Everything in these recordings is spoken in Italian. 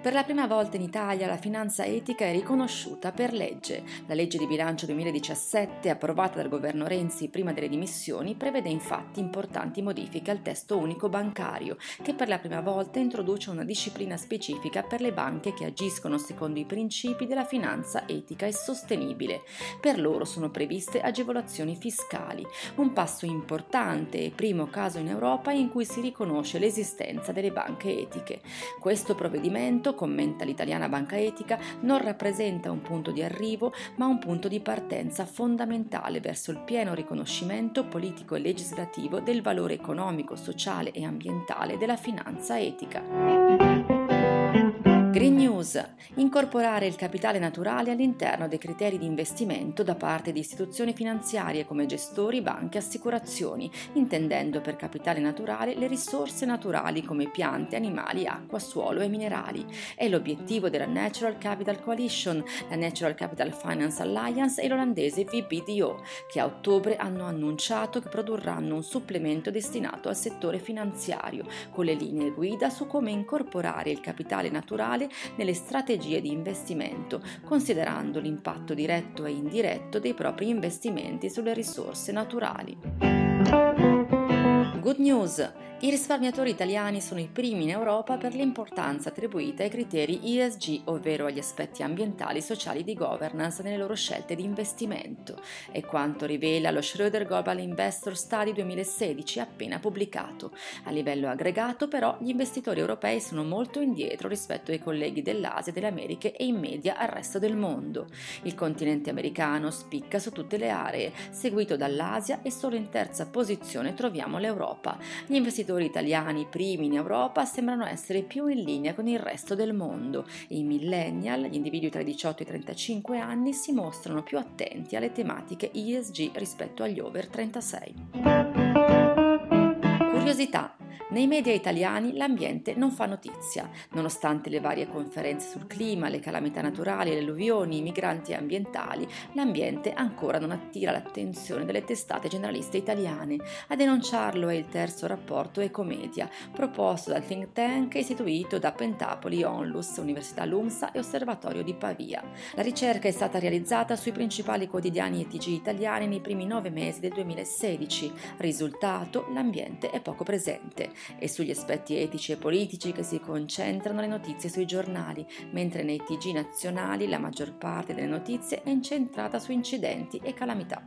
Per la prima volta in Italia la finanza etica è riconosciuta per legge. La legge di bilancio 2017, approvata dal governo Renzi prima delle dimissioni, prevede infatti importanti modifiche al testo unico bancario, che per la prima volta introduce una disciplina specifica per le banche che agiscono secondo i principi della finanza etica e sostenibile. Per loro sono previste agevolazioni fiscali, un passo importante e primo caso in Europa in cui si riconosce l'esistenza delle banche etiche. Questo provvedimento, commenta l'italiana Banca Etica, non rappresenta un punto di arrivo, ma un punto di partenza fondamentale verso il pieno riconoscimento politico e legislativo del valore economico, sociale e ambientale della finanza etica. Green News. Incorporare il capitale naturale all'interno dei criteri di investimento da parte di istituzioni finanziarie come gestori, banche e assicurazioni, intendendo per capitale naturale le risorse naturali come piante, animali, acqua, suolo e minerali. È l'obiettivo della Natural Capital Coalition, la Natural Capital Finance Alliance e l'olandese VBDO, che a ottobre hanno annunciato che produrranno un supplemento destinato al settore finanziario, con le linee guida su come incorporare il capitale naturale finanziarie nelle strategie di investimento, considerando l'impatto diretto e indiretto dei propri investimenti sulle risorse naturali. Good news! I risparmiatori italiani sono i primi in Europa per l'importanza attribuita ai criteri ESG, ovvero agli aspetti ambientali, sociali e di governance nelle loro scelte di investimento. È quanto rivela lo Schroeder Global Investor Study 2016 appena pubblicato. A livello aggregato, però, gli investitori europei sono molto indietro rispetto ai colleghi dell'Asia, delle Americhe e in media al resto del mondo. Il continente americano spicca su tutte le aree, seguito dall'Asia e solo in terza posizione troviamo l'Europa. Gli investitori imprenditori italiani primi in Europa sembrano essere più in linea con il resto del mondo i millennial, gli individui tra i 18 e i 35 anni, si mostrano più attenti alle tematiche ESG rispetto agli over 36. Curiosità. Nei media italiani l'ambiente non fa notizia, nonostante le varie conferenze sul clima, le calamità naturali, le alluvioni, i migranti ambientali, l'ambiente ancora non attira l'attenzione delle testate generaliste italiane. A denunciarlo è il terzo rapporto Ecomedia, proposto dal think tank istituito da Pentapoli, Onlus, Università Lumsa e Osservatorio di Pavia. La ricerca è stata realizzata sui principali quotidiani ETG italiani nei primi nove mesi del 2016. Risultato, l'ambiente è poco presente e sugli aspetti etici e politici che si concentrano le notizie sui giornali, mentre nei TG nazionali la maggior parte delle notizie è incentrata su incidenti e calamità.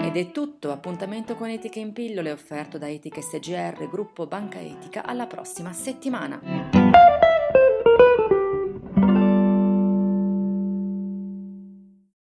Ed è tutto, appuntamento con Etica in pillole offerto da Etica SGR, gruppo Banca Etica, alla prossima settimana.